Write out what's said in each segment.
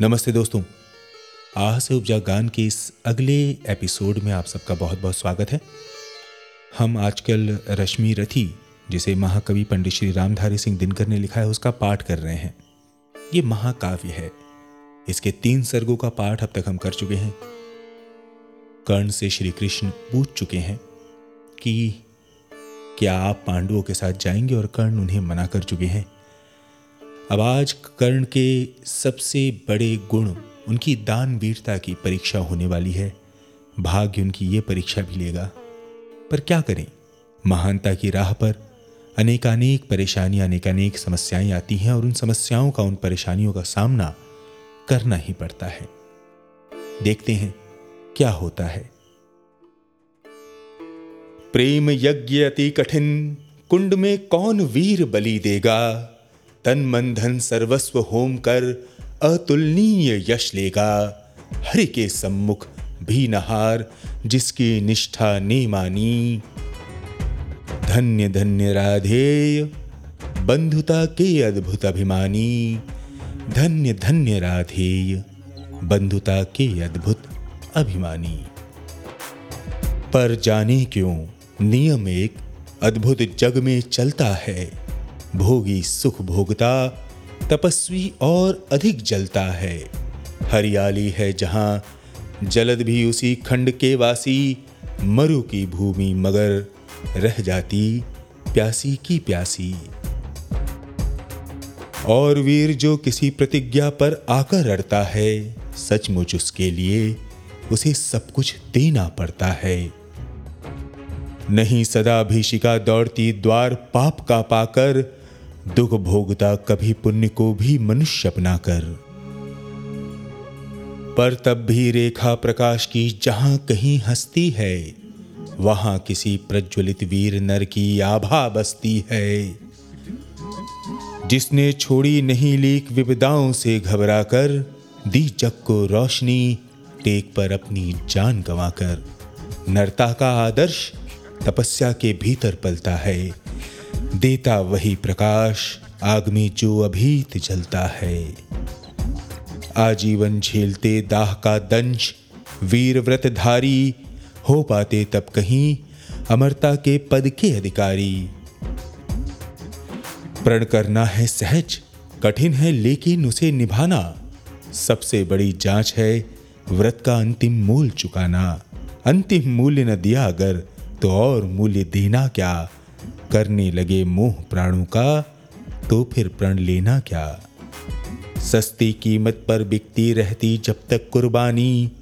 नमस्ते दोस्तों। आह से उपजा गान के इस अगले एपिसोड में आप सबका बहुत बहुत स्वागत है। हम आजकल रश्मि रथी, जिसे महाकवि पंडित श्री रामधारी सिंह दिनकर ने लिखा है, उसका पाठ कर रहे हैं। ये महाकाव्य है। इसके तीन सर्गों का पाठ अब तक हम कर चुके हैं। कर्ण से श्री कृष्ण पूछ चुके हैं कि क्या आप पांडवों के साथ जाएँगे और कर्ण उन्हें मना कर चुके हैं? अब आज कर्ण के सबसे बड़े गुण, उनकी दान वीरता की परीक्षा होने वाली है। भाग्य उनकी ये परीक्षा भी लेगा। पर क्या करें? महानता की राह पर अनेकानेक परेशानियाँ, अनेकानेक समस्याएँ आती हैं और उन समस्याओं का, उन परेशानियों का सामना करना ही पड़ता है। देखते हैं क्या होता है। प्रेम यज्ञ अति कठिन, कुंड में कौन वीर बलि देगा? तन मन धन सर्वस्व होम कर, अतुलनीय यश लेगा। हरि के सम्मुख भी नहार, जिसकी निष्ठा ने मानी। धन्य धन्य राधेय, बंधुता के अद्भुत अभिमानी। धन्य धन्य राधेय, बंधुता के अद्भुत अभिमानी। पर जाने क्यों, नियम एक अद्भुत जग में चलता है। भोगी सुख भोगता, तपस्वी और अधिक जलता है। हरियाली है जहाँ, जलद भी उसी खंड के वासी, मरु की भूमि मगर रह जाती प्यासी की प्यासी। और वीर जो किसी प्रतिज्ञा पर आकर अड़ता है, सचमुच उसके लिए उसे सब कुछ देना पड़ता है। नहीं सदा भीषिका दौड़ती, द्वार पाप का पाकर दुख भोगता कभी पुण्य को भी मनुष्य अपना कर पर तब भी रेखा प्रकाश की जहाँ कहीं हस्ती है, वहाँ किसी प्रज्वलित वीर नर की आभा बसती है। जिसने छोड़ी नहीं लीक विपदाओं से घबरा कर दी जग को रोशनी, टेक पर अपनी जान गंवाकर। नरता का आदर्श तपस्या के भीतर पलता है। देता वही प्रकाश आग में जो अभीत जलता है। आजीवन झेलते दाह का दंश, वीर व्रतधारी, हो पाते तब कहीं अमरता के पद के अधिकारी। प्रण करना है सहज, कठिन है लेकिन उसे निभाना। सबसे बड़ी जाँच है व्रत का अंतिम मूल चुकाना। अंतिम मूल्य न दिया अगर तो और मूल्य देना क्या? करने लगे मोह प्राणों का तो फिर प्रण लेना क्या? सस्ती कीमत पर बिकती रहती जब तक कुर्बानी,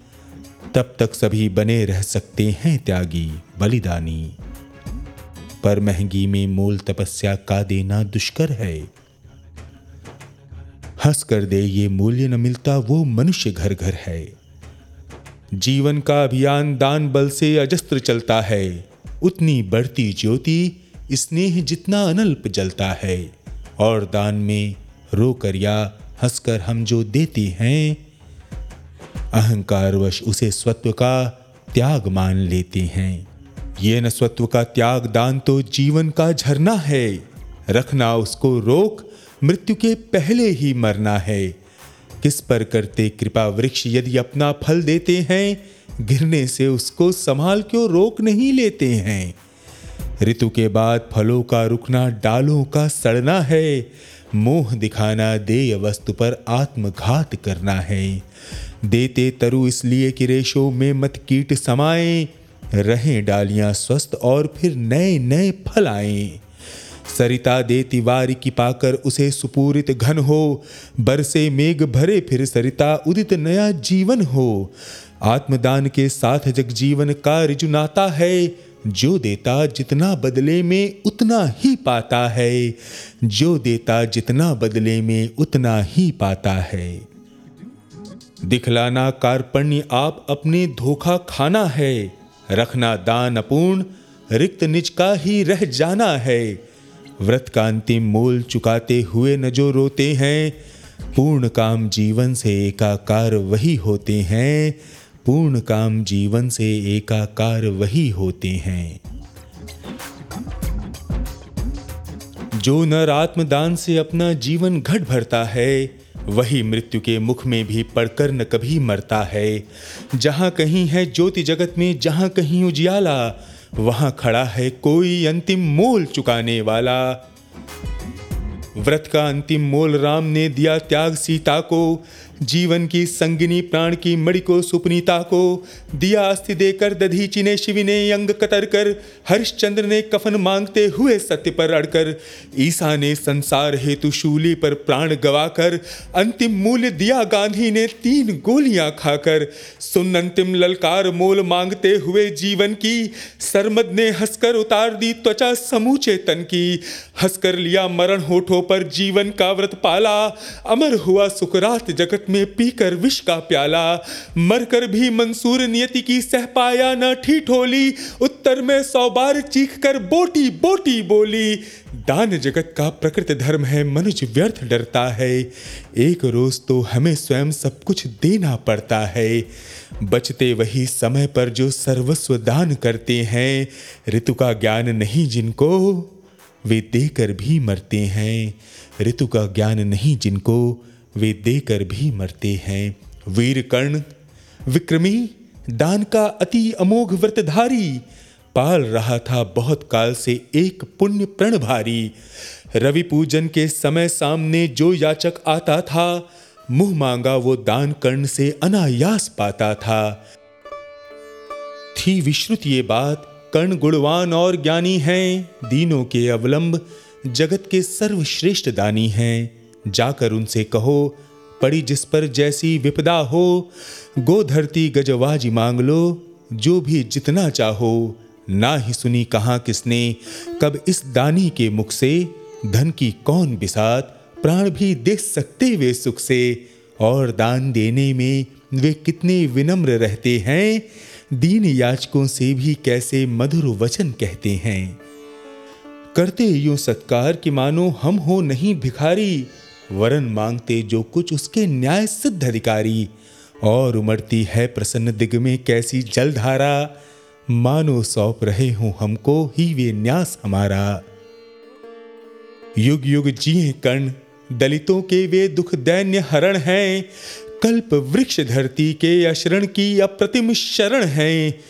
तब तक सभी बने रह सकते हैं त्यागी, बलिदानी। पर महँगी में मूल तपस्या का देना दुष्कर है। हंस कर दे ये मूल्य न मिलता, वो मनुष्य घर घर है। जीवन का अभियान दान बल से अजस्त्र चलता है, उतनी बढ़ती ज्योति स्नेह जितना अनल्प जलता है, और दान में रोकर या हंसकर हम जो देते हैं, अहंकारवश उसे स्वत्व का त्याग मान लेते हैं। ये न स्वत्व का त्याग, दान तो जीवन का झरना है। रखना उसको रोक, मृत्यु के पहले ही मरना है। किस पर करते कृपा वृक्ष यदि अपना फल देते हैं, गिरने से उसको संभाल क्यों रोक नहीं लेते हैं? ऋतु के बाद फलों का रुकना, डालों का सड़ना है। मोह दिखाना, देय वस्तु पर आत्मघात करना है। देते तरु इसलिए कि रेशों में मत कीट समाए। रहें डालियाँ स्वस्थ और फिर नए नए फल आए। सरिता दे तिवारी की पाकर उसे सुपूरित घन हो। बरसे मेघ भरे फिर सरिता, उदित नया जीवन हो। आत्मदान के साथ जग जीवन का रिजुनाता है। जो देता जितना बदले में उतना ही पाता है। जो देता जितना बदले में उतना ही पाता है। दिखलाना कार्पण्य आप अपने धोखा खाना है। रखना दान अपूर्ण, रिक्त निज का ही रह जाना है। व्रत का अंतिम मोल चुकाते हुए न जो रोते हैं, पूर्ण काम जीवन से एकाकार वही होते हैं। पूर्ण काम जीवन से एकाकार वही होते हैं। जो नर आत्मदान से अपना जीवन घट भरता है, वही मृत्यु के मुख में भी पड़कर न कभी मरता है। जहाँ कहीं है ज्योति जगत में, जहाँ कहीं उजियाला, वहाँ खड़ा है कोई अंतिम मोल चुकाने वाला। व्रत का अंतिम मोल राम ने दिया त्याग सीता को जीवन की संगिनी, प्राण की मणि को, सुपनीता को दिया अस्थि देकर दधीची ने शिवी ने अंग कतर कर, हरिश्चंद्र ने कफन मांगते हुए सत्य पर अड़कर, ईसा ने संसार हेतु शूली पर प्राण गवाकर, अंतिम मूल्य दिया गांधी ने तीन गोलियाँ खाकर सुन अंतिम ललकार मोल मांगते हुए जीवन की, सरमद ने हंसकर उतार दी त्वचा समूचे तन की, हंसकर लिया मरण होठों पर जीवन का व्रत पाला, अमर हुआ सुकरात जगत में पीकर विष का प्याला, मरकर भी मंसूर नियति की सह पाया न ठीठोली उत्तर में सौ बार चीख कर बोटी बोटी बोली। दान जगत का प्रकृत धर्म है, मनुष्य व्यर्थ डरता है। एक रोज तो हमें स्वयं सब कुछ देना पड़ता है। बचते वही समय पर जो सर्वस्व दान करते हैं, ऋतु का ज्ञान नहीं जिनको, वे देकर भी मरते हैं। ऋतु का ज्ञान नहीं जिनको वे देकर भी मरते हैं। वीर कर्ण विक्रमी, दान का अति अमोघ व्रतधारी, पाल रहा था बहुत काल से एक पुण्य प्रण भारी रवि पूजन के समय सामने जो याचक आता था, मुँह मांगा वो दान कर्ण से अनायास पाता था। थी विश्रुत ये बात, कर्ण गुणवान और ज्ञानी हैं, दीनों के अवलंब जगत के सर्वश्रेष्ठ दानी हैं। जाकर उनसे कहो, पड़ी जिस पर जैसी विपदा हो, गो धरती गजवाजी मांग लो, जो भी जितना चाहो। ना ही सुनी कहा किसने, कब इस दानी के मुख से, धन की कौन बिसात, प्राण भी दे सकते वे सुख से। और दान देने में वे कितने विनम्र रहते हैं, दीन याचकों से भी कैसे मधुर वचन कहते हैं। करते यूँ सत्कार कि मानो हम हो नहीं भिखारी वरन मांगते जो कुछ उसके न्याय सिद्ध अधिकारी। और उमड़ती है प्रसन्न दिग में कैसी जलधारा। मानो सौंप रहे हो हमको ही वे न्यास हमारा। युग युग जिए कर्ण, दलितों के वे दुख दैन्य हरण हैं। कल्प वृक्ष धरती के अशरण की अप्रतिम शरण हैं।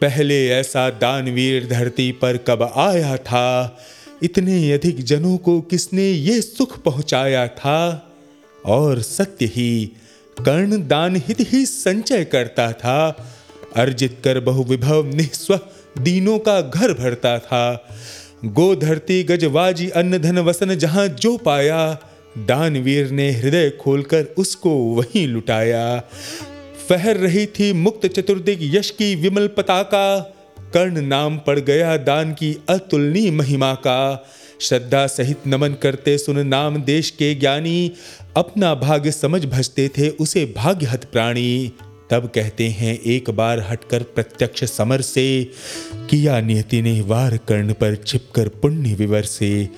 पहले ऐसा दानवीर धरती पर कब आया था? इतने अधिक जनों को किसने ये सुख पहुँचाया था? और सत्य ही कर्ण दान हित ही संचय करता था। अर्जित कर बहु विभव निस्व दीनों का घर भरता था। गो धरती गजवाजी अन्न धन वसन जहाँ जो पाया, दानवीर ने हृदय खोलकर उसको वहीं लुटाया। फहर रही थी मुक्त चतुर्दिक यश की विमल पताका। कर्ण नाम पड़ गया दान की अतुलनीय महिमा का। श्रद्धा सहित नमन करते सुन नाम देश के ज्ञानी। अपना भाग्य समझ भजते थे उसे भाग्यहत प्राणी। तब कहते हैं, एक बार हटकर प्रत्यक्ष समर से, किया नियति ने वार कर्ण पर छिपकर पुण्य विवर से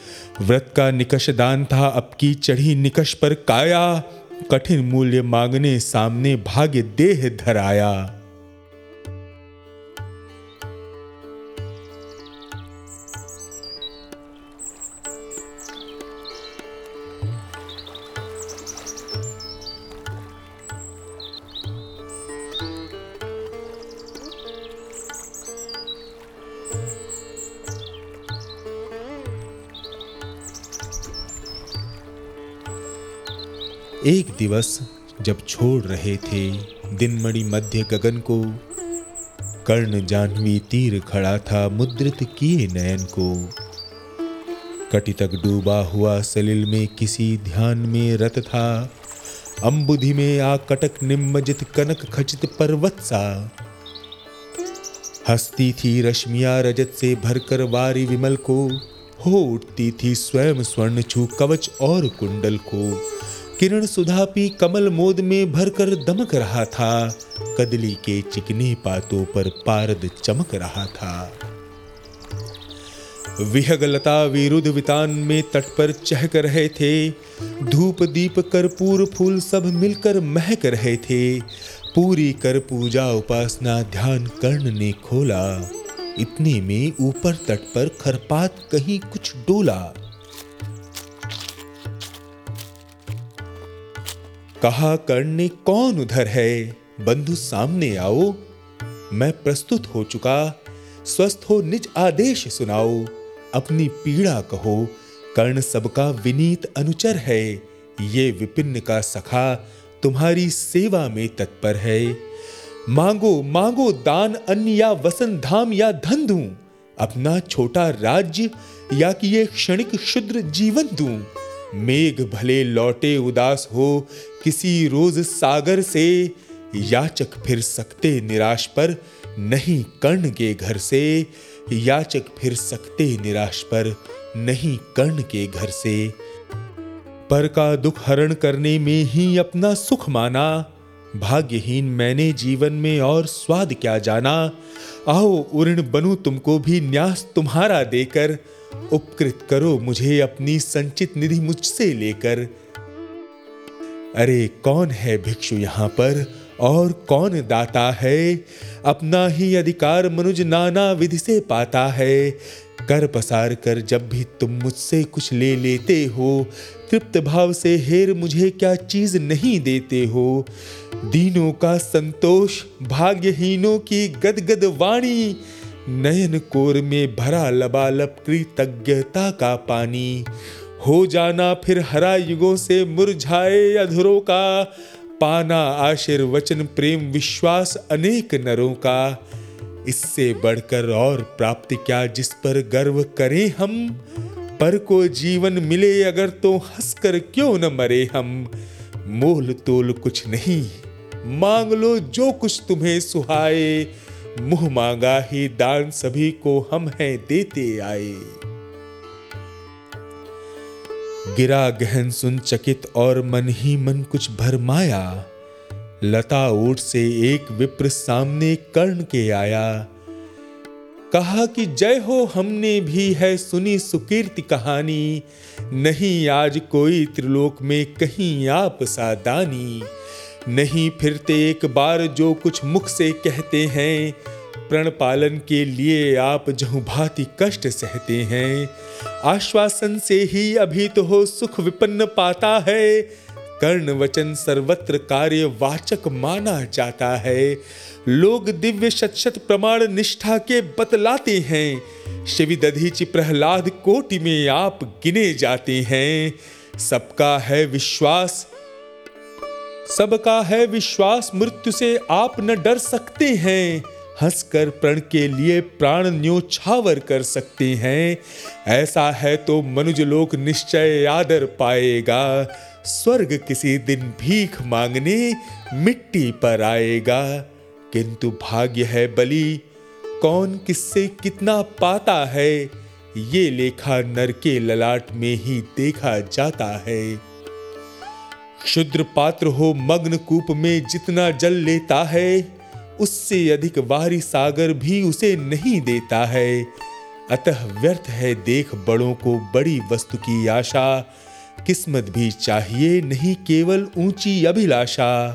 व्रत का निकष दान था, अब की चढ़ी निकष पर काया। कठिन मूल्य मांगने सामने भाग्य देह धराया। एक दिवस जब छोड़ रहे थे, दिनमणि मध्य गगन को, कर्ण जानवी तीर खड़ा था मुद्रित किए नयन को। कटि तक डूबा हुआ सलिल में किसी ध्यान में रत था, अंबुधि में आ कटक निम्मजित कनक खचित पर्वत सा। हंसती थी रश्मिया रजत से भरकर वारी विमल को, हो उठती थी स्वयं स्वर्ण छू कवच और कुंडल को। किरण सुधा पी कमल मोद में भरकर दमक रहा था। कदली के चिकने पातों पर पारद चमक रहा था। विहगलता विरुद्ध वितान में तट पर चहक रहे थे। धूप दीप कर्पूर फूल सब मिलकर महक रहे थे। पूरी कर पूजा उपासना ध्यान कर्ण ने खोला। इतने में ऊपर तट पर खरपात कहीं कुछ डोला। कहा, करने कौन उधर है? बंधु सामने आओ। मैं प्रस्तुत हो चुका। स्वस्थ हो निज आदेश सुनाओ। अपनी पीड़ा कहो। कर्ण सबका विनीत अनुचर है। ये विपिन्न का सखा तुम्हारी सेवा में तत्पर है। मांगो मांगो दान अन्य या वसन धाम या धन दूँ। अपना छोटा राज्य या कि ये क्षणिक शुद्र जीवन दूँ। मेघ भले लौटे उदास हो, किसी रोज सागर से याचक फिर सकते निराश पर, नहीं कर्ण के घर से, याचक फिर सकते निराश पर, नहीं कर्ण के घर से। पर का दुख हरण करने में ही अपना सुख माना, भाग्यहीन मैंने जीवन में और स्वाद क्या जाना। आओ उर्ण बनू तुमको भी न्यास तुम्हारा देकर उपकृत करो मुझे अपनी संचित निधि मुझसे लेकर। अरे, कौन है भिक्षु यहाँ पर? और कौन दाता है? अपना ही अधिकार मनुज नाना विधि से पाता है। कर पसार कर जब भी तुम मुझसे कुछ ले लेते हो, तृप्त भाव से हेर मुझे क्या चीज़ नहीं देते हो? दीनों का संतोष, भाग्यहीनों की गदगद वाणी नयन कोर में भरा लबालब कृतज्ञता का पानी। हो जाना फिर हरा युगों से मुरझाए अधुरों का। पाना आशीर्वचन प्रेम विश्वास अनेक नरों का। इससे बढ़कर और प्राप्ति क्या जिस पर गर्व करें हम? पर को जीवन मिले अगर तो हंसकर क्यों न मरे हम? मोल तोल कुछ नहीं, मांग लो जो कुछ तुम्हें सुहाए। मुँह मांगा ही दान सभी को हम हैं देते आए। गिरा गहन सुन चकित और मन ही मन कुछ भरमाया लता ओट से एक विप्र सामने कर्ण के आया। कहा कि जय हो हमने भी है सुनी सुकीर्ति कहानी। नहीं आज कोई त्रिलोक में कहीं आप सादानी। नहीं फिरते एक बार जो कुछ मुख से कहते हैं। प्रण पालन के लिए आप जहु भांति कष्ट सहते हैं। आश्वासन से ही अभी तो हो सुख विपन्न पाता है। कर्ण वचन सर्वत्र कार्य वाचक माना जाता है। लोग दिव्य शत शत प्रमाण निष्ठा के बतलाते हैं। शिवि दधीचि प्रहलाद कोटि में आप गिने जाते हैं। सबका है विश्वास सबका है विश्वास, मृत्यु से आप न डर सकते हैं। हंसकर प्रण के लिए प्राण न्योछावर कर सकते हैं। ऐसा है तो मनुज लोक निश्चय आदर पाएगा। स्वर्ग किसी दिन भीख मांगने मिट्टी पर आएगा। किंतु भाग्य है बलि, कौन किससे कितना पाता है? ये लेखा नर के ललाट में ही देखा जाता है। क्षुद्र पात्र हो मग्न कूप में जितना जल लेता है, उससे अधिक बाहरी सागर भी उसे नहीं देता है। अतः व्यर्थ है देख बड़ों को बड़ी वस्तु की आशा। किस्मत भी चाहिए नहीं केवल ऊँची अभिलाषा।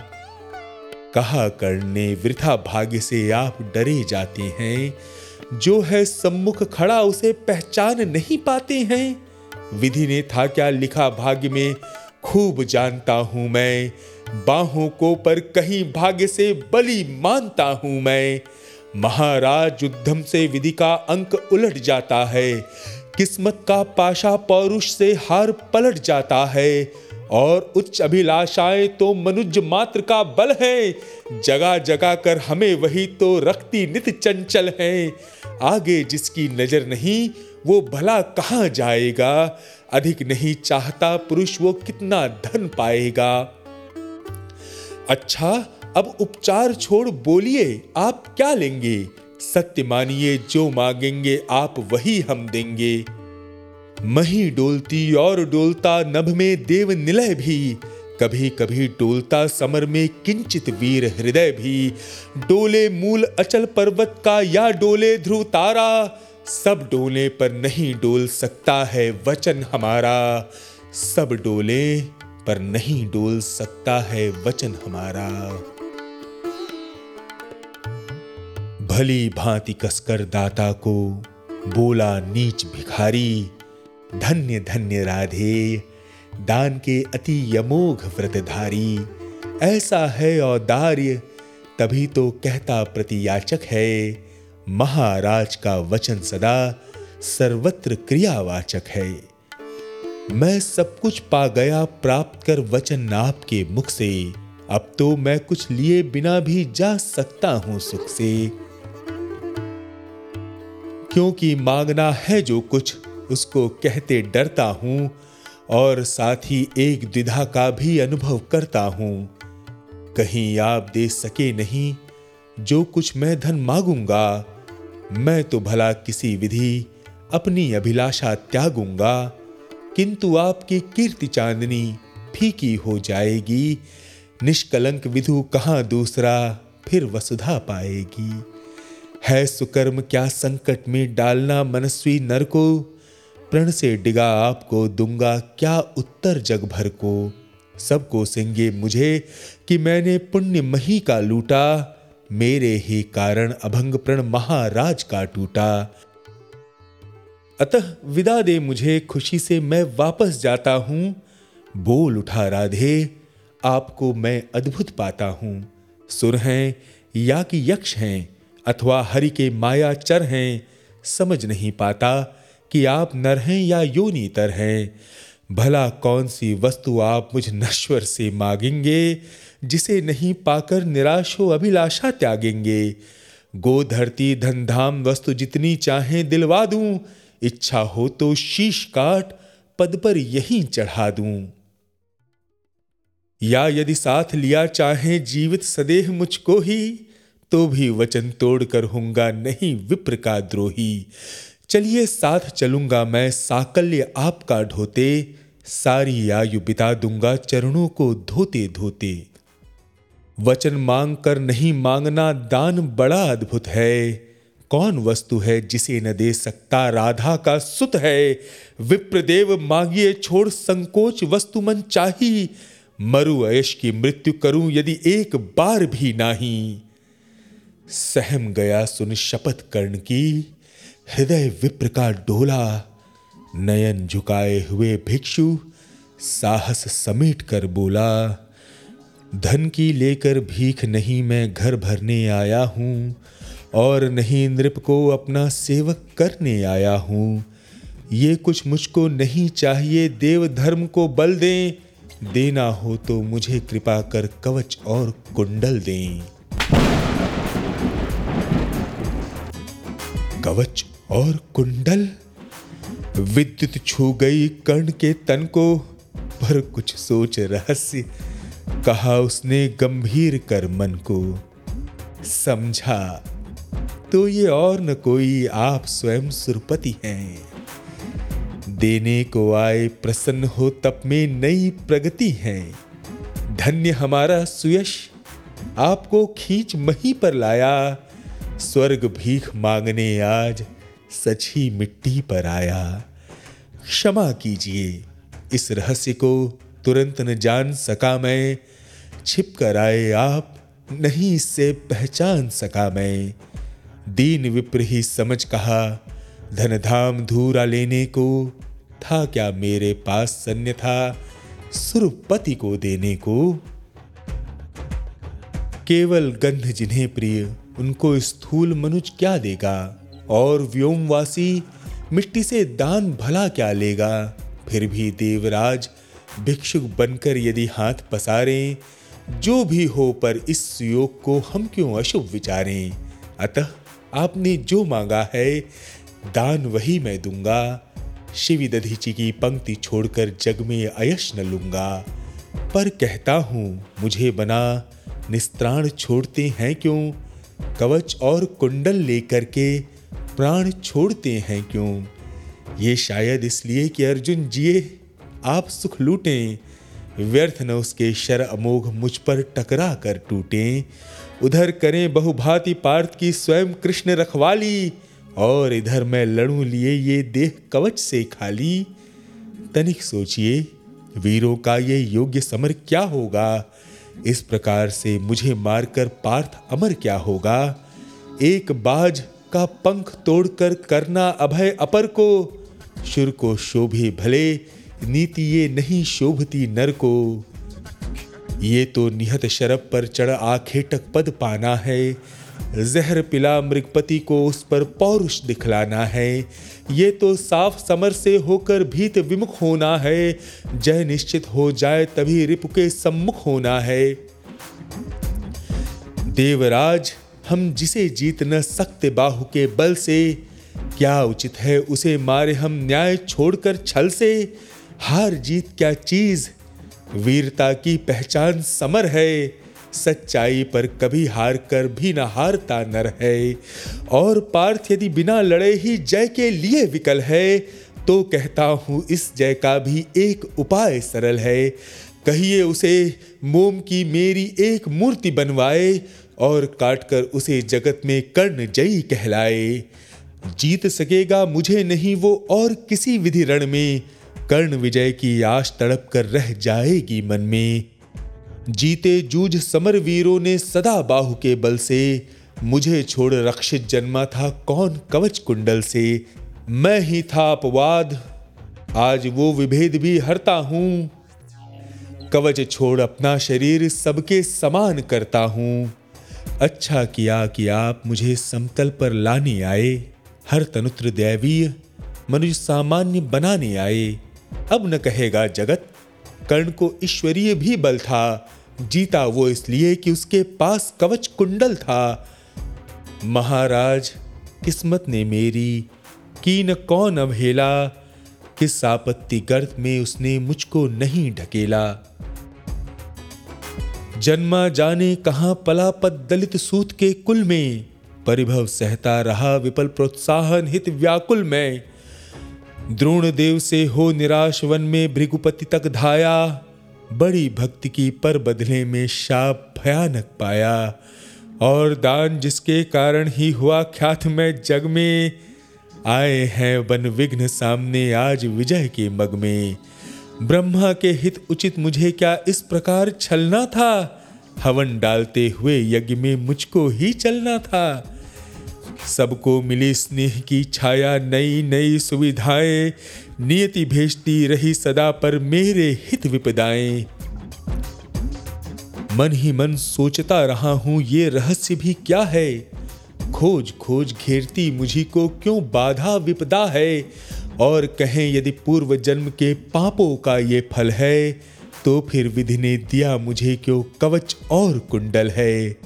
कहा करने वृथा भाग्य से आप डरे जाते हैं। जो है सम्मुख खड़ा उसे पहचान नहीं पाते हैं। विधि ने था क्या लिखा भाग्य में? खूब जानता हूँ मैं। बाहों को पर कहीं भाग्य से बलि मानता हूँ मैं। महाराज युद्धम से विधि का अंक उलट जाता है। किस्मत का पाशा पौरुष से हार पलट जाता है। और उच्च अभिलाषाएँ तो मनुज मात्र का बल है। जगा जगा कर हमें वही तो रखती नित चंचल है। आगे जिसकी नज़र नहीं, वो भला कहाँ जाएगा? अधिक नहीं चाहता पुरुष वो कितना धन पाएगा। अच्छा अब उपचार छोड़ बोलिए, आप क्या लेंगे? सत्य मानिए, जो मांगेंगे आप वही हम देंगे। मही डोलती और डोलता नभ में देव निलय भी कभी कभी डोलता समर में किंचित वीर हृदय भी। डोले मूल अचल पर्वत का या डोले ध्रुव तारा सब डोले पर नहीं डोल सकता है वचन हमारा। सब डोले पर नहीं डोल सकता है वचन हमारा। भली भांति कसकर दाता को बोला नीच भिखारी, धन्य धन्य राधे, दान के अति यमोघ व्रतधारी। ऐसा है औदार्य, तभी तो कहता प्रतियाचक है महाराज का वचन सदा सर्वत्र क्रियावाचक है। मैं सब कुछ पा गया प्राप्त कर वचन नाप के मुख से। अब तो मैं कुछ लिए बिना भी जा सकता हूँ सुख से। क्योंकि मांगना है जो कुछ, उसको कहते डरता हूँ और साथ ही एक द्विधा का भी अनुभव करता हूँ। कहीं आप दे सके नहीं, जो कुछ मैं धन मांगूँगा मैं तो भला किसी विधि अपनी अभिलाषा त्यागूँगा, किंतु आपकी कीर्ति चांदनी फीकी हो जाएगी। निष्कलंक विधु कहाँ दूसरा फिर वसुधा पाएगी। है सुकर्म क्या संकट में डालना मनस्वी नर को? प्रण से डिगा आपको दूँगा क्या उत्तर जग भर को? सबको सिंगे मुझे कि मैंने पुण्य मही का लूटा मेरे ही कारण अभंग प्रण महाराज का टूटा। अतः विदा दे मुझे, खुशी से मैं वापस जाता हूँ। बोल उठा राधे, आपको मैं अद्भुत पाता हूँ। सुर हैं, या कि यक्ष हैं, अथवा हरि के माया चर हैं, समझ नहीं पाता कि आप नर हैं या योनीतर हैं। भला कौन सी वस्तु आप मुझ नश्वर से मांगेंगे, जिसे नहीं पाकर निराश हो अभिलाषा त्यागेंगे? गो धरती धन धाम वस्तु जितनी चाहें दिलवा दूँ, इच्छा हो तो शीश काट पद पर यहीं चढ़ा दूँ। या यदि साथ लिया चाहे जीवित सदेह मुझको ही तो भी वचन तोड़कर होऊँगा नहीं विप्र का द्रोही। चलिए साथ चलूँगा मैं, साकल्य आपका ढोते, सारी आयु बिता दूँगा चरणों को धोते धोते। वचन मांग कर नहीं मांगना दान बड़ा अद्भुत है। कौन वस्तु है जिसे न दे सकता राधा का सुत है? विप्रदेव मांगिए छोड़ संकोच वस्तु मन चाही। मरु ऐश की मृत्यु करूँ यदि एक बार भी नाही। सहम गया सुन शपथ कर्ण की। हृदय विप्र का डोला, नयन झुकाए हुए भिक्षु साहस समेट कर बोला, धन की लेकर भीख नहीं मैं घर भरने आया हूँ, और नहीं नृप को अपना सेवक करने आया हूँ। ये कुछ मुझको नहीं चाहिए, देव धर्म को बल दें। देना हो तो मुझे कृपा कर कवच और कुंडल दें। कवच और कुंडल। विद्युत छू गई कर्ण के तन को, पर कुछ सोच रहस्य कहा उसने गंभीर कर मन को। समझा तो ये और न कोई, आप स्वयं सुरपति हैं। देने को आए प्रसन्न हो तप में नई प्रगति है। धन्य हमारा सुयश, आपको खींच मही पर लाया। स्वर्ग भीख मांगने आज सच ही मिट्टी पर आया। क्षमा कीजिए, इस रहस्य को तुरंत न जान सका मैं। छिप कर आए आप, नहीं इससे पहचान सका मैं। दीन विप्र ही समझ कहा धन धाम धूरा लेने को था क्या मेरे पास सन्य था? सुरपति को देने को? केवल गंध जिन्हें प्रिय, उनको स्थूल मनुज क्या देगा? और व्योमवासी मिट्टी से दान भला क्या लेगा? फिर भी देवराज भिक्षुक बनकर यदि हाथ पसारें, जो भी हो पर इस योग को हम क्यों अशुभ विचारें? अतः आपने जो मांगा है, दान वही मैं दूँगा। शिवी दधीची की पंक्ति छोड़कर जग में अयश न लूँगा। पर कहता हूँ, मुझे बना निस्त्राण छोड़ते हैं क्यों? कवच और कुंडल लेकर के प्राण छोड़ते हैं क्यों? ये शायद इसलिए कि अर्जुन जिए, आप सुख लूटें। व्यर्थ न उसके शर अमोघ मुझ पर टकरा कर टूटे। उधर करें बहुभांति पार्थ की स्वयं कृष्ण रखवाली, और इधर मैं लड़ू लिए ये देह कवच से खाली। तनिक सोचिए, वीरों का ये योग्य समर क्या होगा? इस प्रकार से मुझे मारकर पार्थ अमर क्या होगा? एक बाज का पंख तोड़कर करना अभय अपर को। शुर को शोभे भले, नीति ये नहीं शोभती नर को। ये तो निहत शरब पर चढ़ आखेटक पद पाना है। जहर पिला मृगपति को उस पर पौरुष दिखलाना है। ये तो साफ़ समर से होकर भीत विमुख होना है। जय निश्चित हो जाए तभी रिपु के सम्मुख होना है। देवराज हम जिसे जीत न सकते बाहु के बल से, क्या उचित है उसे मारे हम न्याय छोड़कर छल से? हार जीत क्या चीज़? वीरता की पहचान समर है। सच्चाई पर कभी हार कर भी न हारता नर है। और पार्थ यदि बिना लड़े ही जय के लिए विकल है तो कहता हूँ इस जय का भी एक उपाय सरल है। कहिए उसे, मोम की मेरी एक मूर्ति बनवाए और काटकर उसे जगत में कर्ण जयी कहलाए। जीत सकेगा मुझे नहीं वो और किसी विधि रण में। कर्ण विजय की आश तड़प कर रह जाएगी मन में। जीते जूझ समर वीरों ने सदा बाहु के बल से। मुझे छोड़ रक्षित जन्मा था कौन कवच कुंडल से। मैं ही था अपवाद, आज वो विभेद भी हरता हूँ। कवच छोड़ अपना शरीर सबके समान करता हूँ। अच्छा किया कि आप मुझे समतल पर लाने आए। हर तनुत्र दैवीय, मनुष्य सामान्य बनाने आए। अब न कहेगा जगत, कर्ण को ईश्वरीय भी बल था। जीता वो इसलिए कि उसके पास कवच कुंडल था। महाराज, किस्मत ने मेरी, की न कौन अवहेला। किस आपत्ति गर्त में उसने मुझको नहीं ढकेला। जन्मा जाने कहाँ पला पद दलित सूत के कुल में, परिभव सहता रहा विपल प्रोत्साहन हित व्याकुल में। द्रोण देव से हो निराश वन में भृगुपति तक धाया, बड़ी भक्ति की पर बदले में शाप भयानक पाया। और दान जिसके कारण ही हुआ ख्यात में जग में, आए हैं वन विघ्न सामने आज विजय के मग में। ब्रह्मा के हित उचित मुझे क्या इस प्रकार छलना था? हवन डालते हुए यज्ञ में मुझको ही चलना था। सबको मिली स्नेह की छाया नई नई सुविधाएँ। नियति भेजती रही सदा पर मेरे हित विपदाएँ। मन ही मन सोचता रहा हूँ, ये रहस्य भी क्या है? खोज खोज घेरती मुझी को क्यों बाधा विपदा है? और कहें, यदि पूर्व जन्म के पापों का ये फल है तो फिर विधि ने दिया मुझे क्यों कवच और कुंडल है?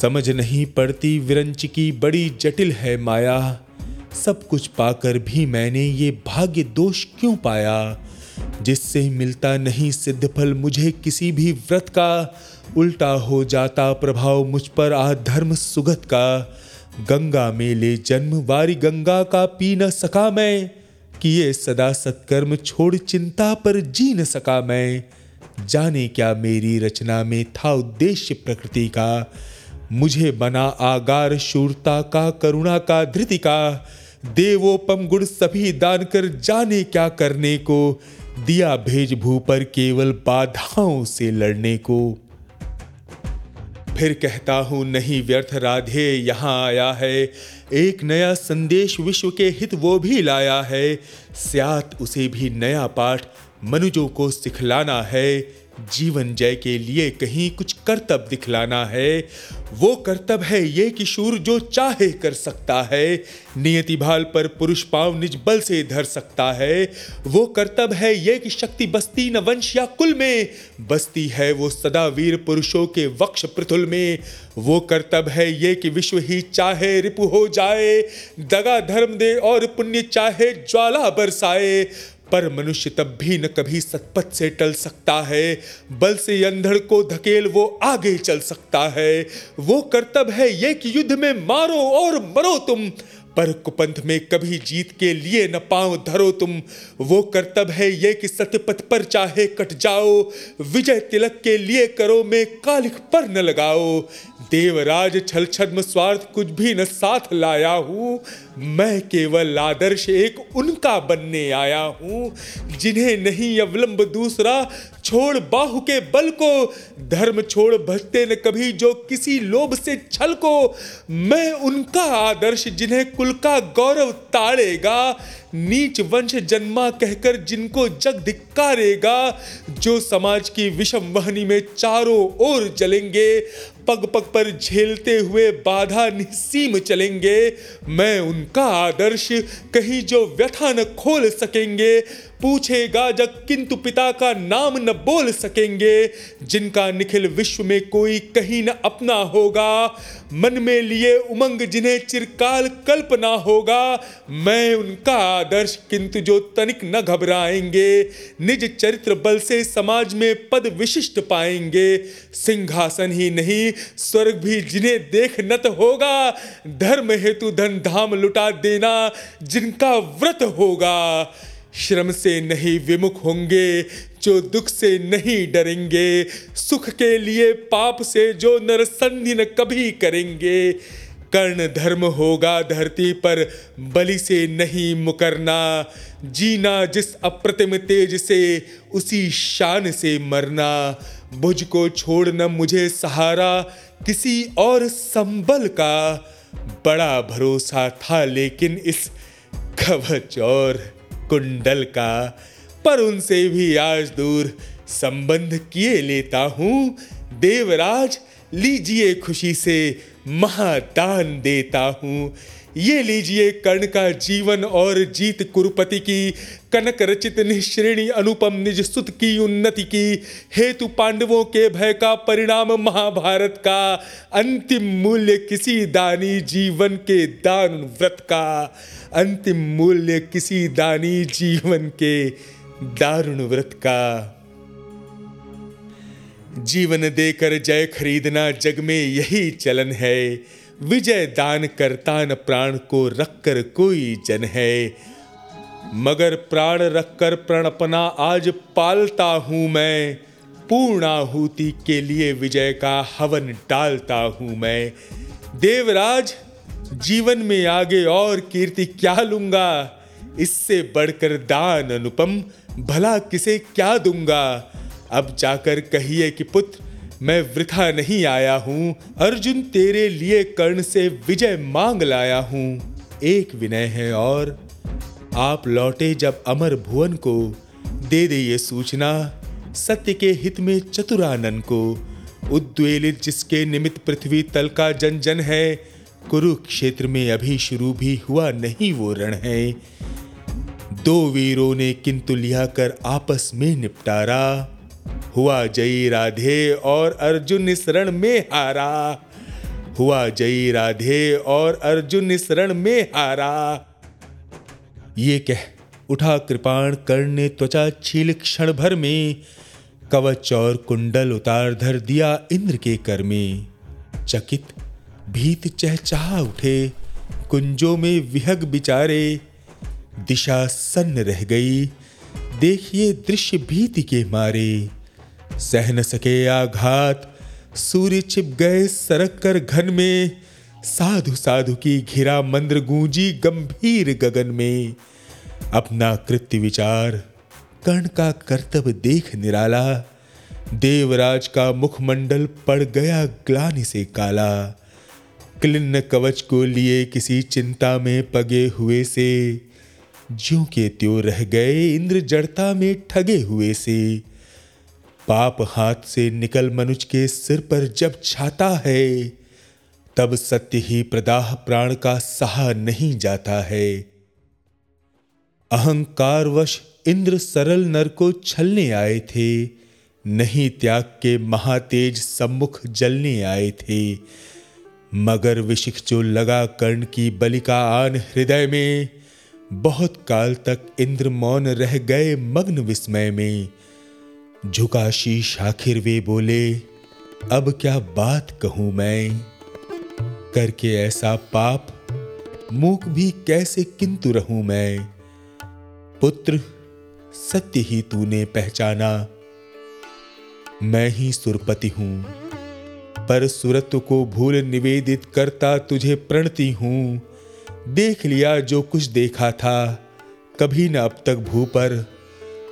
समझ नहीं पड़ती विरंच की, बड़ी जटिल है माया। सब कुछ पाकर भी मैंने ये भाग्य दोष क्यों पाया? जिससे मिलता नहीं सिद्ध फल मुझे किसी भी व्रत का, उल्टा हो जाता प्रभाव मुझ पर आधर्म सुगत का। गंगा में ले जन्म वारी गंगा का पी न सका मैं, किए सदा सत्कर्म छोड़ चिंता पर जी न सका मैं। जाने क्या मेरी रचना में था उद्देश्य प्रकृति का? मुझे बना आगार शूरता का, करुणा का, धृति का। देवोपम गुण सभी दान कर जाने क्या करने को? दिया भेज भू पर केवल बाधाओं से लड़ने को। फिर कहता हूँ, नहीं व्यर्थ राधे, यहाँ आया है। एक नया संदेश विश्व के हित वो भी लाया है। स्यात उसे भी नया पाठ मनुजों को सिखलाना है। जीवन जय के लिए कहीं कुछ कर्तव्य दिखलाना है। वो कर्तव्य है ये किशोर जो चाहे कर सकता है। नियति भाल पर पुरुष पाव निज बल से धर सकता है। वो कर्तव्य है ये कि शक्ति बस्ती न वंश या कुल में बस्ती है वो सदा वीर पुरुषों के वक्ष पृथुल में। वो कर्तव्य है ये कि विश्व ही चाहे रिपु हो जाए। दगा धर्म दे और पुण्य चाहे ज्वाला बरसाए। पर मनुष्य तब भी न कभी सतपथ से टल सकता है, बल से अंधड़ को धकेल वो आगे चल सकता है। वो कर्तव्य है ये कि युद्ध में मारो और मरो तुम, पर कुपंथ में कभी जीत के लिए न पाँव धरो तुम। वो कर्तव्य है ये कि सत्यपथ पर चाहे कट जाओ, विजय तिलक के लिए करो में कालिक पर न लगाओ। देवराज छल छद्म स्वार्थ कुछ भी न साथ लाया हूँ मैं केवल आदर्श एक उनका बनने आया हूँ, जिन्हें नहीं अवलंब दूसरा छोड़ बाहु के बल को, धर्म छोड़ भजते न कभी जो किसी लोभ से छल को। मैं उनका आदर्श जिन्हें कुल का गौरव ताड़ेगा, नीच वंश जन्मा कहकर जिनको जग धिक्कारेगा, जो समाज की विषम वहनी में चारों ओर जलेंगे पग पग पर झेलते हुए बाधा निसीम चलेंगे। मैं उनका आदर्श कहीं जो व्यथा न खोल सकेंगे। पूछेगा जब किंतु पिता का नाम न बोल सकेंगे। जिनका निखिल विश्व में कोई कहीं न अपना होगा, मन में लिए उमंग जिन्हें चिरकाल कल्पना होगा, मैं उनका आदर्श किंतु जो तनिक न घबराएँगे, निज चरित्र बल से समाज में पद विशिष्ट पाएँगे। सिंहासन ही नहीं, स्वर्ग भी जिन्हें देख नत होगा, धर्म हेतु धन धाम लुटा देना जिनका व्रत होगा। श्रम से नहीं विमुख होंगे, जो दुख से नहीं डरेंगे, सुख के लिए पाप से जो नरसंधि न कभी करेंगे। कर्ण धर्म होगा धरती पर, बलि से नहीं मुकरना। जीना जिस अप्रतिम तेज से, उसी शान से मरना। बुझ को छोड़ना मुझे सहारा, किसी और संबल का बड़ा भरोसा था, लेकिन इस कवच और कुंडल का, पर उनसे भी आज दूर संबंध किए लेता हूँ। देवराज, लीजिए खुशी से महादान देता हूँ। ये लीजिए कर्ण का जीवन और जीत कुरुपति की। कनक रचित निश्रेणी अनुपम निज सुत की उन्नति की। हेतु पांडवों के भय का परिणाम महाभारत का। अंतिम मूल्य किसी दानी जीवन के दान व्रत का। अंतिम मूल्य किसी दानी जीवन के दारुण व्रत का। जीवन देकर जय खरीदना जग में यही चलन है। विजय दान करता न प्राण को रखकर कोई जन है। मगर प्राण रख रखकर प्रणपना आज पालता हूँ मैं। पूर्णाहुति के लिए विजय का हवन डालता हूँ मैं। देवराज, जीवन में आगे और कीर्ति क्या लूँगा? इससे बढ़कर दान अनुपम, भला किसे क्या दूँगा? अब जाकर कहिए कि पुत्र मैं वृथा नहीं आया हूँ। अर्जुन तेरे लिए कर्ण से विजय मांग लाया हूँ। एक विनय है और आप लौटे जब अमर भुवन को दे दे ये सूचना, सत्य के हित में चतुरानन को। उद्वेलित जिसके निमित्त पृथ्वी तल का जन जन है, कुरुक्षेत्र में अभी शुरू भी हुआ नहीं वो रण है। दो वीरों ने किंतु लिया कर आपस में निपटारा। हुआ जयी राधे और अर्जुन इस रण में हारा। हुआ जयी राधे और अर्जुन इस रण में हारा। ये कह उठा कृपाण कर्ण त्वचा छील क्षण भर में, कवच और कुंडल उतार धर दिया इंद्र के कर में। चकित भीत चहचहा उठे, कुंजों में विहग बिचारे। दिशा सन्न रह गई, देखिए दृश्य भीति के मारे। सह न सके आघात। सूर्य छिप गए सरक कर घन में। साधु साधु की घिरा मंद्र गूंजी गंभीर गगन में। अपना कृत्य विचार, कर्ण का कर्तव्य देख निराला। देवराज का मुखमंडल पड़ गया ग्लानि से काला। क्लिन्न कवच को लिए किसी चिंता में पगे हुए से। ज्यों के त्यों रह गए इंद्र जड़ता में ठगे हुए से। पाप हाथ से निकल मनुज के सिर पर जब छाता है, तब सत्य ही प्रदाह प्राण का सहा नहीं जाता है। अहंकारवश इंद्र सरल नर को छलने आए थे, नहीं त्याग के महातेज सम्मुख जलने आए थे। मगर विशिख जो लगा कर्ण की बलि का आन हृदय में, बहुत काल तक इंद्र मौन रह गए मग्न विस्मय में। झुका शीश आखिर वे बोले, अब क्या बात कहूँ मैं? करके ऐसा पाप, मूक भी कैसे किंतु रहूँ मैं? पुत्र, सत्य ही तूने पहचाना। मैं ही सुरपति हूँ, पर सुरत को भूल निवेदित करता तुझे प्रणति हूँ। देख लिया जो कुछ देखा था, कभी न अब तक भू पर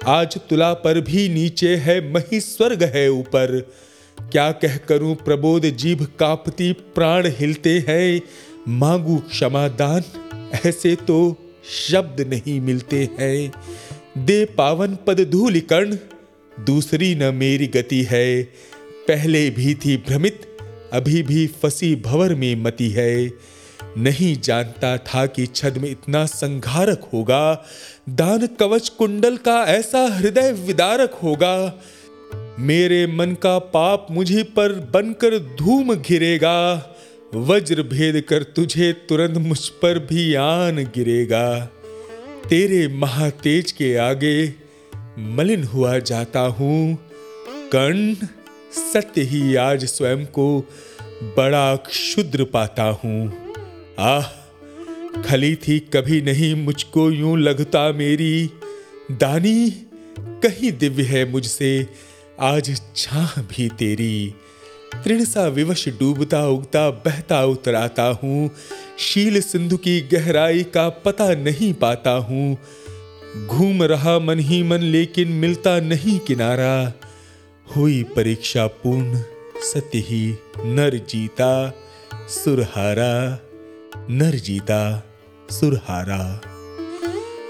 आज तुला पर भी नीचे है मही स्वर्ग है ऊपर। क्या कह करूँ, प्रबोध जीभ कांपती, प्राण हिलते हैं। मांगू क्षमा दान, ऐसे तो शब्द नहीं मिलते हैं। दे पावन पद धूल कर्ण, दूसरी न मेरी गति है। पहले भी थी भ्रमित, अभी भी फसी भवर में मती है। नहीं जानता था कि छद में इतना संघारक होगा। दान कवच कुंडल का ऐसा हृदय विदारक होगा। मेरे मन का पाप मुझे पर बनकर धूम घिरेगा। वज्र भेद कर तुझे तुरंत मुझ पर भी आन गिरेगा। तेरे महातेज के आगे मलिन हुआ जाता हूँ। कर्ण सत्य ही आज स्वयं को बड़ा क्षुद्र पाता हूँ। आह खली थी कभी नहीं, मुझको यूँ लगता मेरी। दानी, कहीं दिव्य है मुझसे, आज छाह भी तेरी। तृण सा विवश डूबता उगता, बहता उतराता हूँ। शील सिंधु की गहराई का पता नहीं पाता हूँ। घूम रहा मन ही मन, लेकिन मिलता नहीं किनारा। हुई परीक्षा पूर्ण सत्य ही नर जीता, सुरहारा। नर जीता सुरहारा।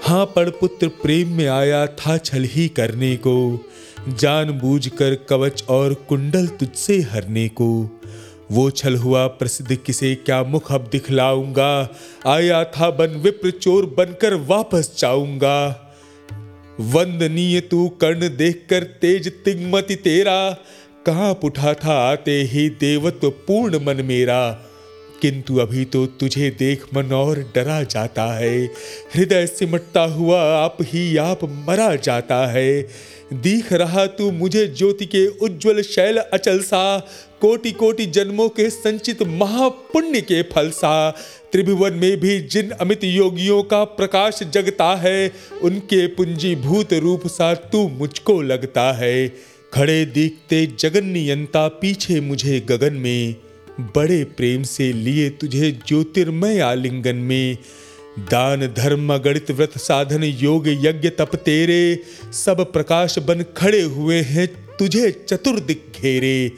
हाँ पड़ पुत्र प्रेम में आया था छल ही करने को। जानबूझकर कवच और कुंडल तुझसे हरने को। वो छल हुआ प्रसिद्ध किसे, क्या मुख अब दिखलाऊँगा? आया था बन विप्र चोर बनकर वापस जाऊँगा। वंदनीय तू कर्ण देखकर तेज तिगमति तेरा। कहाँ उठा था आते ही देवत्व पूर्ण मन मेरा। किंतु अभी तो तुझे देख मन और डरा जाता है। हृदय सिमटता हुआ आप ही आप मरा जाता है। दिख रहा तू मुझे ज्योति के उज्जवल शैल अचल सा कोटि कोटि जन्मों के संचित महापुण्य के फल सा। त्रिभुवन में भी जिन अमित योगियों का प्रकाश जगता है, उनके पुंजीभूत रूप सा तू मुझको लगता है। खड़े दिखते जगन नियंता पीछे मुझे गगन में। बड़े प्रेम से लिए तुझे ज्योतिर्मय आलिंगन में। दान, धर्म, गणित, व्रत, साधन, योग, यज्ञ, तप, तेरे, सब प्रकाश बन खड़े हुए हैं तुझे चतुर्दिक घेरे।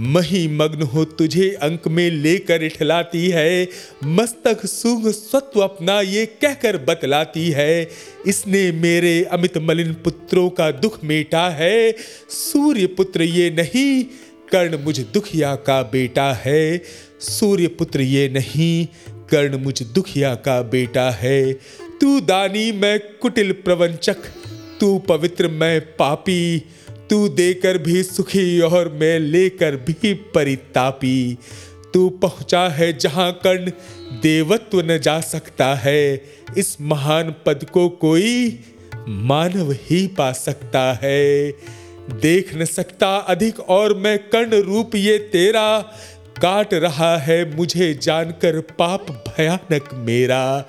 मही मग्न हो तुझे अंक में लेकर इठलाती है। मस्तक सुंग स्वत्व अपना ये कहकर बतलाती है। इसने मेरे अमित मलिन पुत्रों का दुख मेटा है। सूर्य पुत्र ये नहीं कर्ण मुझ दुखिया का बेटा है। सूर्य पुत्र ये नहीं, कर्ण मुझ दुखिया का बेटा है। तू दानी मैं कुटिल प्रवंचक, तू पवित्र मैं पापी। तू देकर भी सुखी और मैं लेकर भी परितापी। तू पहुँचा है जहाँ कर्ण देवत्व न जा सकता है। इस महान पद को कोई मानव ही पा सकता है। देख न सकता अधिक और मैं कर्ण रूप ये तेरा। काट रहा है मुझे जानकर पाप भयानक मेरा।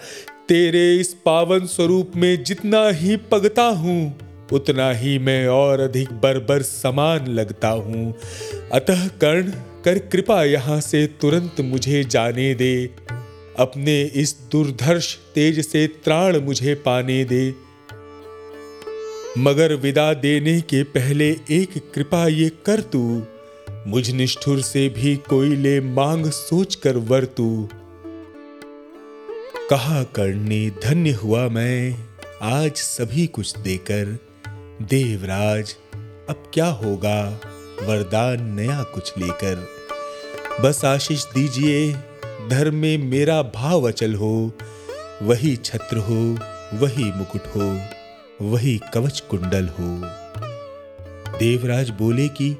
तेरे इस पावन स्वरूप में जितना ही पगता हूँ, उतना ही मैं और अधिक बरबर समान लगता हूँ। अतः कर्ण, कर कृपा यहाँ से तुरंत मुझे जाने दे। अपने इस दुर्धर्ष तेज से त्राण मुझे पाने दे। मगर विदा देने के पहले एक कृपा ये कर तू। मुझ निष्ठुर से भी कोई ले मांग सोच कर वर तू। कहा करने धन्य हुआ मैं, आज सभी कुछ देकर। देवराज, अब क्या होगा? वरदान नया कुछ लेकर। बस आशीष दीजिए, धर्म में मेरा भाव अचल हो। वही छत्र हो, वही मुकुट हो। वही कवच कुंडल हो। देवराज बोले कि,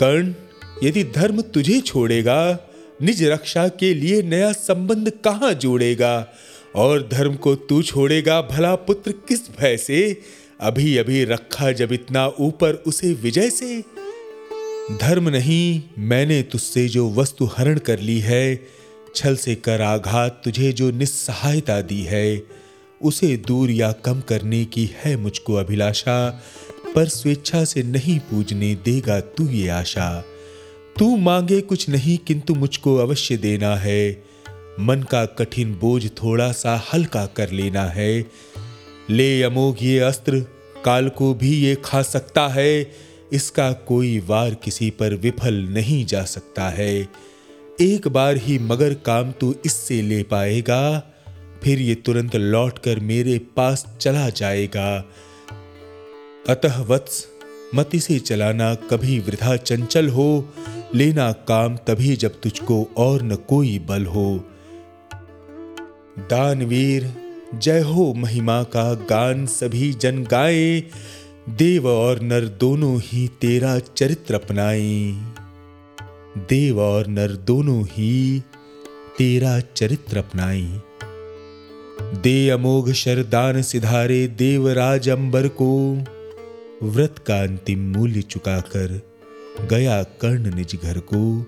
कर्ण, यदि धर्म तुझे छोड़ेगा, निज रक्षा के लिए नया संबंध कहाँ जोड़ेगा? और धर्म को तू छोड़ेगा, भला पुत्र किस भय से? अभी अभी रखा जब इतना ऊपर, उसे विजय से? धर्म नहीं, मैंने तुझसे जो वस्तु हरण कर ली है, छल से कर आघात तुझे जो निस्सहायता दी है। उसे दूर या कम करने की है मुझको अभिलाषा, पर स्वेच्छा से नहीं पूजने देगा तू ये आशा। तू मांगे कुछ नहीं, किंतु मुझको अवश्य देना है। मन का कठिन बोझ थोड़ा सा हल्का कर लेना है। ले अमोघ ये अस्त्र, काल को भी ये खा सकता है। इसका कोई वार किसी पर विफल नहीं जा सकता है। एक बार ही मगर काम तू इससे ले पाएगा। फिर ये तुरंत लौटकर मेरे पास चला जाएगा। अतः वत्स, मति से चलाना कभी वृथा चंचल हो, लेना काम तभी जब तुझको और न कोई बल हो। दानवीर, जय हो महिमा का गान सभी जन गाए, देव और नर दोनों ही तेरा चरित्र अपनाए। देव और नर दोनों ही तेरा चरित्र अपनाए। दे अमोघ शरदान सिधारे देवराज अंबर को व्रत का अंतिम मूल्य चुकाकर गया कर्ण निज घर को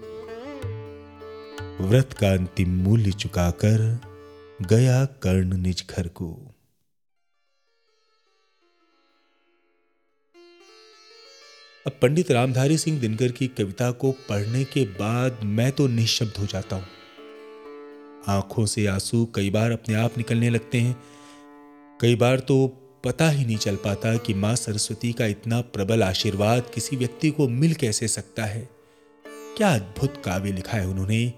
व्रत का अंतिम मूल्य चुकाकर गया कर्ण निज घर को अब पंडित रामधारी सिंह दिनकर की कविता को पढ़ने के बाद मैं तो निशब्द हो जाता हूँ। आँखों से आँसू कई बार अपने आप निकलने लगते हैं। कई बार तो पता ही नहीं चल पाता कि माँ सरस्वती का इतना प्रबल आशीर्वाद किसी व्यक्ति को मिल कैसे सकता है। क्या अद्भुत काव्य लिखा है उन्होंने।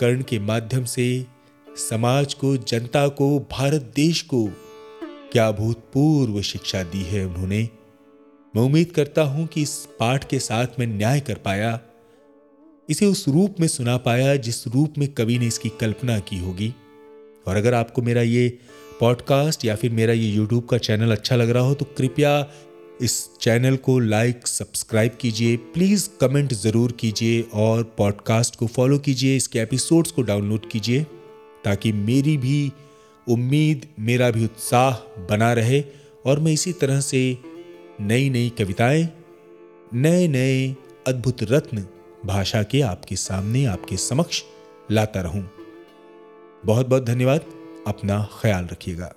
कर्ण के माध्यम से समाज को, जनता को, भारत देश को क्या भूतपूर्व शिक्षा दी है उन्होंने। मैं उम्मीद करता हूँ कि इस पाठ के साथ मैं न्याय कर पाया। इसे उस रूप में सुना पाया जिस रूप में कवि ने इसकी कल्पना की होगी। और अगर आपको मेरा ये पॉडकास्ट या फिर मेरा ये यूट्यूब का चैनल अच्छा लग रहा हो तो कृपया इस चैनल को लाइक सब्सक्राइब कीजिए। प्लीज़ कमेंट ज़रूर कीजिए और पॉडकास्ट को फॉलो कीजिए। इसके एपिसोड्स को डाउनलोड कीजिए ताकि मेरी भी उम्मीद, मेरा भी उत्साह बना रहे। और मैं इसी तरह से नई नई कविताएँ नए नए अद्भुत रत्न भाषा के आपके सामने आपके समक्ष लाता रहूँ। बहुत बहुत धन्यवाद। अपना ख्याल रखिएगा।